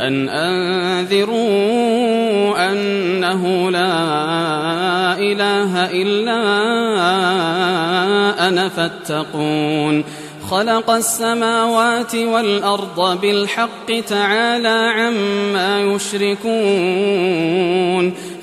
أن أنذروا أنه لا إله إلا أنا فاتقون. خلق السماوات والأرض بالحق تعالى عما يشركون.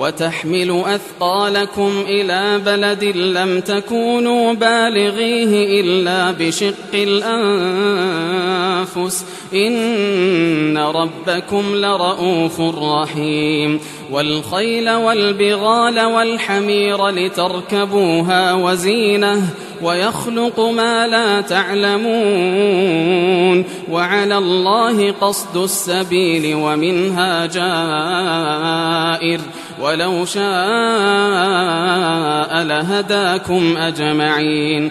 وتحمل أثقالكم إلى بلد لم تكونوا بالغيه إلا بشق الأنفس. إن ربكم لرؤوف رحيم. والخيل والبغال والحمير لتركبوها وزينة ويخلق ما لا تعلمون. وعلى الله قصد السبيل ومنها جائر. ولو شاء لهداكم أجمعين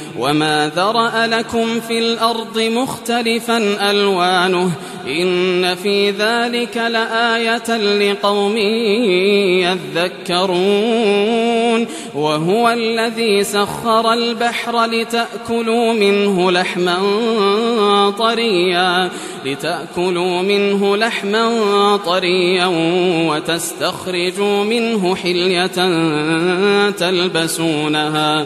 وما ذرأ لكم في الأرض مختلفا ألوانه إن في ذلك لآية لقوم يذكرون وهو الذي سخر البحر لتأكلوا منه لحما طريا لتأكلوا منه لحما طريا وتستخرجوا منه حلية تلبسونها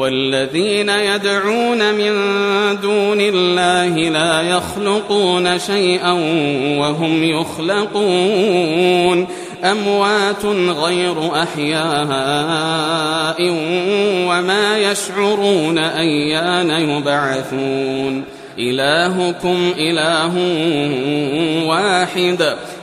والذين يدعون من دون الله لا يخلقون شيئا وهم يخلقون أموات غير أحياء وما يشعرون أيان يبعثون. إلهكم إله واحد.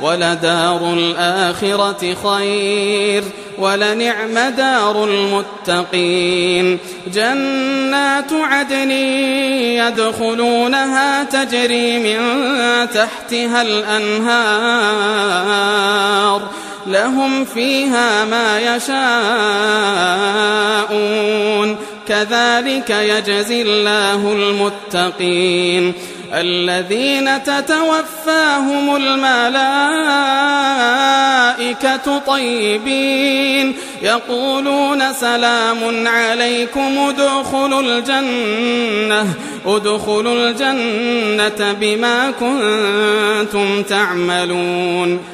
ولدار الآخرة خير ولنعم دار المتقين جنات عدن يدخلونها تجري من تحتها الأنهار. لهم فيها ما يشاءون. كذلك يجزي الله المتقين الذين تتوفاهم الملائكة طيبين يقولون سلام عليكم ادخلوا الجنة ادخلوا الجنة بما كنتم تعملون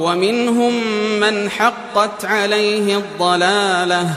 ومنهم من حقت عليه الضلاله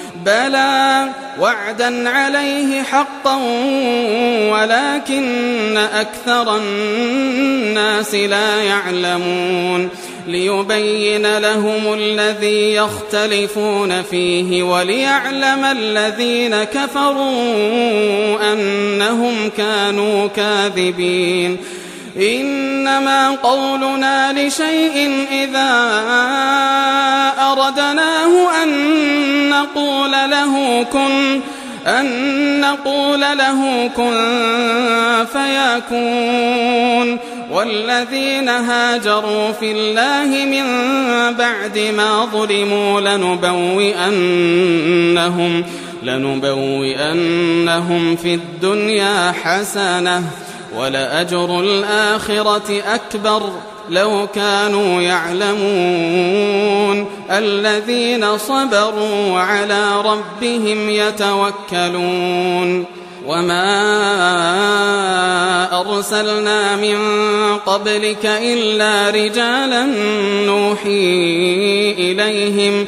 بلى وعدا عليه حقا ولكن أكثر الناس لا يعلمون ليبين لهم الذي يختلفون فيه وليعلم الذين كفروا أنهم كانوا كاذبين إنما قولنا لشيء إذا أردناه أن نقول له كن أن نقول له كن فيكون. والذين هاجروا في الله من بعد ما ظلموا لنبوئنهم لنبوئنهم في الدنيا حسنة. ولأجر الآخرة أكبر لو كانوا يعلمون. الذين صبروا وعلى ربهم يتوكلون. وما أرسلنا من قبلك إلا رجالا نوحي إليهم.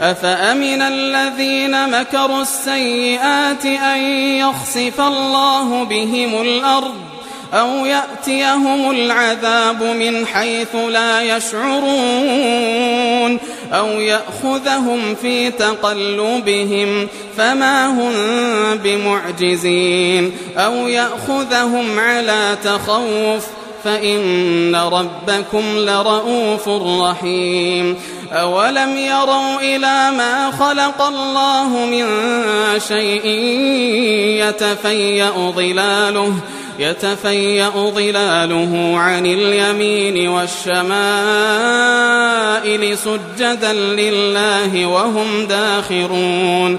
أفأمن الذين مكروا السيئات أن يخسف الله بهم الأرض أو يأتيهم العذاب من حيث لا يشعرون أو يأخذهم في تقلبهم فما هم بمعجزين أو يأخذهم على تخوف فإن ربكم لرؤوف رحيم. أولم يروا إلى ما خلق الله من شيء يتفيأ ظلاله يتفيأ ظلاله عن اليمين والشمائل سجدا لله وهم داخرون.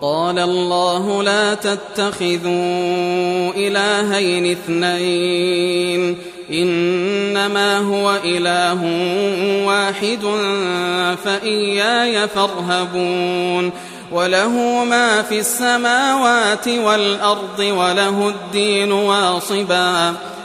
وقال الله لا تتخذوا إلهين اثنين إنما هو إله واحد فإياي فارهبون. وله ما في السماوات والأرض وله الدين واصبا.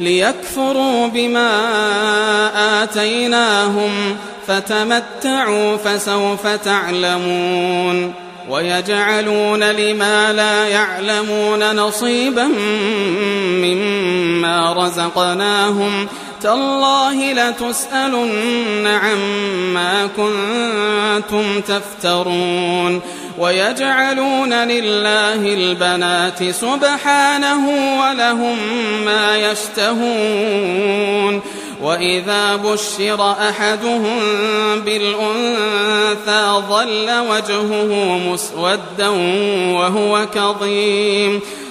ليكفروا بما آتيناهم فتمتعوا فسوف تعلمون ويجعلون لما لا يعلمون نصيبا مما رزقناهم تالله لتسألن عما كنتم تفترون ويجعلون لله البنات سبحانه ولهم ما يشتهون وإذا بشر أحدهم بالأنثى ظل وجهه مسودا وهو كظيم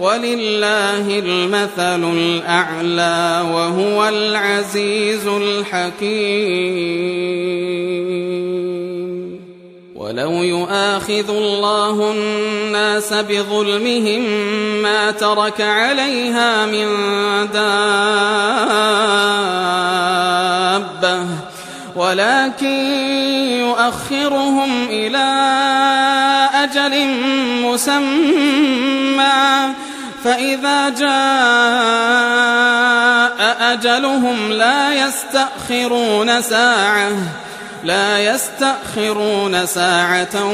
ولله المثل الأعلى وهو العزيز الحكيم. ولو يؤاخذ الله الناس بظلمهم ما ترك عليها من دابة ولكن يؤخرهم إلى أجل مسمى. فإذا جاء أجلهم لا يستأخرون ساعة لا يستأخرون ساعة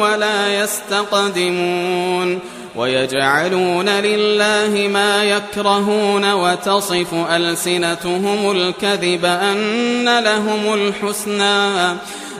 ولا يستقدمون ويجعلون لله ما يكرهون وتصف ألسنتهم الكذب أن لهم الحسنى.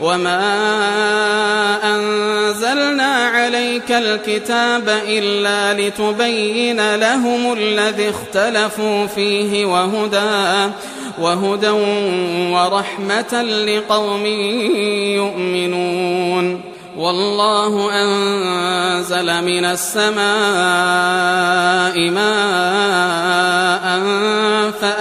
وما أنزلنا عليك الكتاب إلا لتبين لهم الذي اختلفوا فيه وهدى وهدى ورحمة لقوم يؤمنون والله أنزل من السماء ماء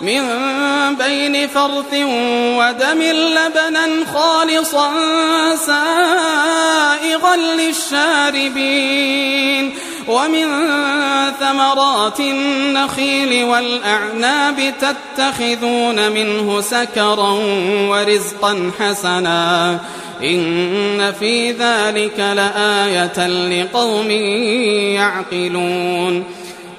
من بين فرث ودم لبنا خالصا سائغا للشاربين ومن ثمرات النخيل والأعناب تتخذون منه سكرا ورزقا حسنا إن في ذلك لآية لقوم يعقلون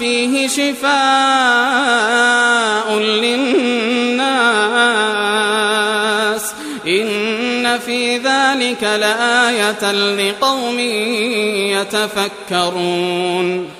فيه شفاء للناس إن في ذلك لآية لقوم يتفكرون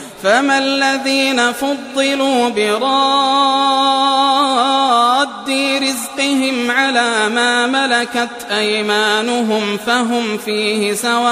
فما الذين فضلوا براد رزقهم على ما ملكت أيمانهم فهم فيه سواء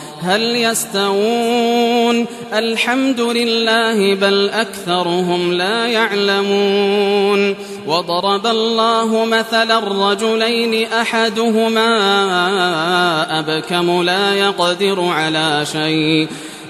هل يستوون؟ الحمد لله بل أكثرهم لا يعلمون. وضرب الله مثلا الرجلين أحدهما أبكم لا يقدر على شيء.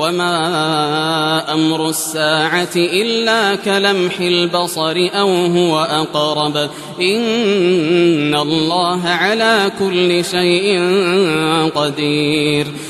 وما أمر الساعة إلا كلمح البصر أو هو أقرب إن الله على كل شيء قدير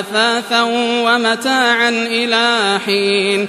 أثاثا ومتاعا إلى حين.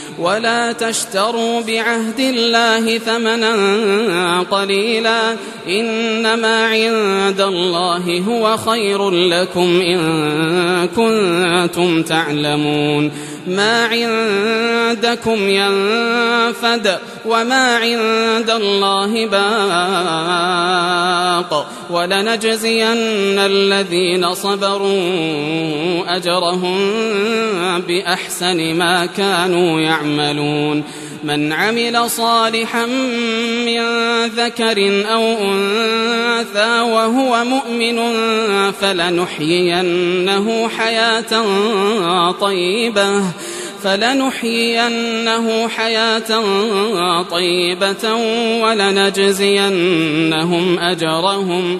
ولا تشتروا بعهد الله ثمنا قليلا إنما عند الله هو خير لكم إن كنتم تعلمون ما عندكم ينفد وما عند الله باق ولنجزين الذين صبروا أجرهم بأحسن ما كانوا يعملون من عمل صالحا من ذكر أو أنثى وهو مؤمن فلنحيينه حياة طيبة فلنحيينه حياة طيبة ولنجزينهم أجرهم.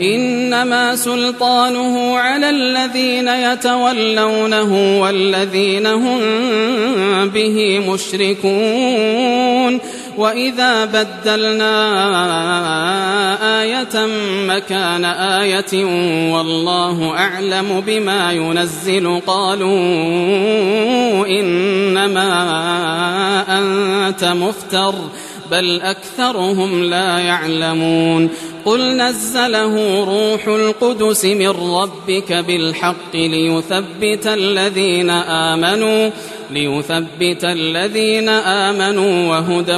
إنما سلطانه على الذين يتولونه والذين هم به مشركون. وإذا بدلنا آية مكان آية والله أعلم بما ينزل. قالوا إنما أنت مفتر. بل أكثرهم لا يعلمون قل نزله روح القدس من ربك بالحق ليثبت الذين آمنوا ليثبت الذين آمنوا وهدى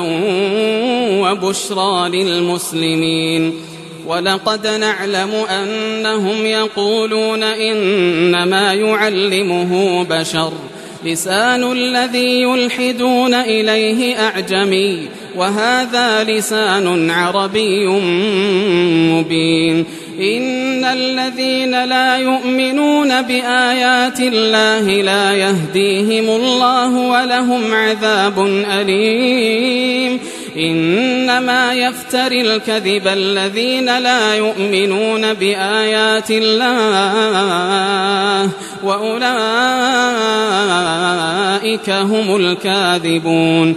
وبشرى للمسلمين ولقد نعلم أنهم يقولون إنما يعلمه بشر لسان الذي يلحدون إليه أعجمي وهذا لسان عربي مبين. إن الذين لا يؤمنون بآيات الله لا يهديهم الله ولهم عذاب أليم. إنما يفتري الكذب الذين لا يؤمنون بآيات الله وأولئك هم الكاذبون.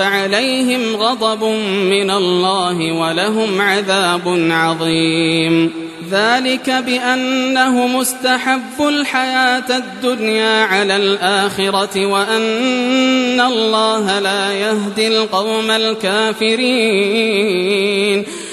فعليهم غضب من الله ولهم عذاب عظيم. ذلك بأنه مستحب الحياة الدنيا على الآخرة وأن الله لا يهدي القوم الكافرين.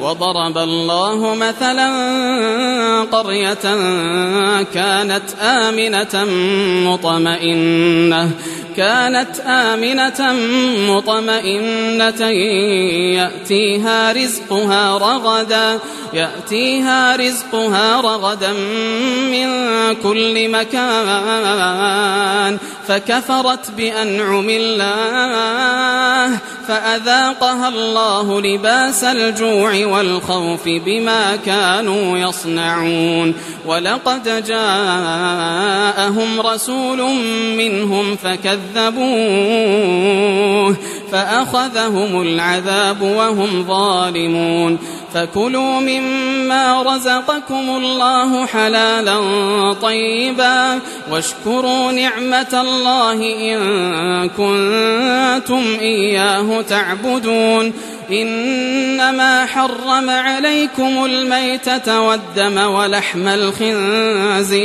وضرب الله مثلا قرية كانت آمنة مطمئنة كانت آمنة مطمئنة يأتيها رزقها رغدا يأتيها رزقها رغدا من كل مكان. فكفرت بأنعم الله فأذاقها الله لباس الجوع والخوف بما كانوا يصنعون. ولقد جاءهم رسول منهم فكذبوه فأخذهم العذاب وهم ظالمون فكلوا مما رزقكم الله حلالا طيبا واشكروا نعمة الله إن كنتم إياه تعبدون إنما حرم عليكم الميتة والدم ولحم الخنزير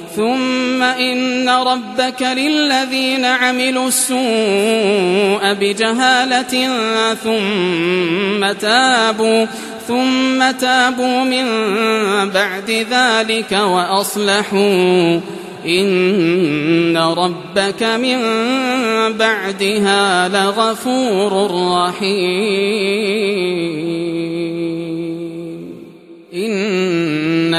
ثم إن ربك للذين عملوا السوء بجهالة ثم تابوا ثم تابوا من بعد ذلك وأصلحوا. إن ربك من بعدها لغفور رحيم.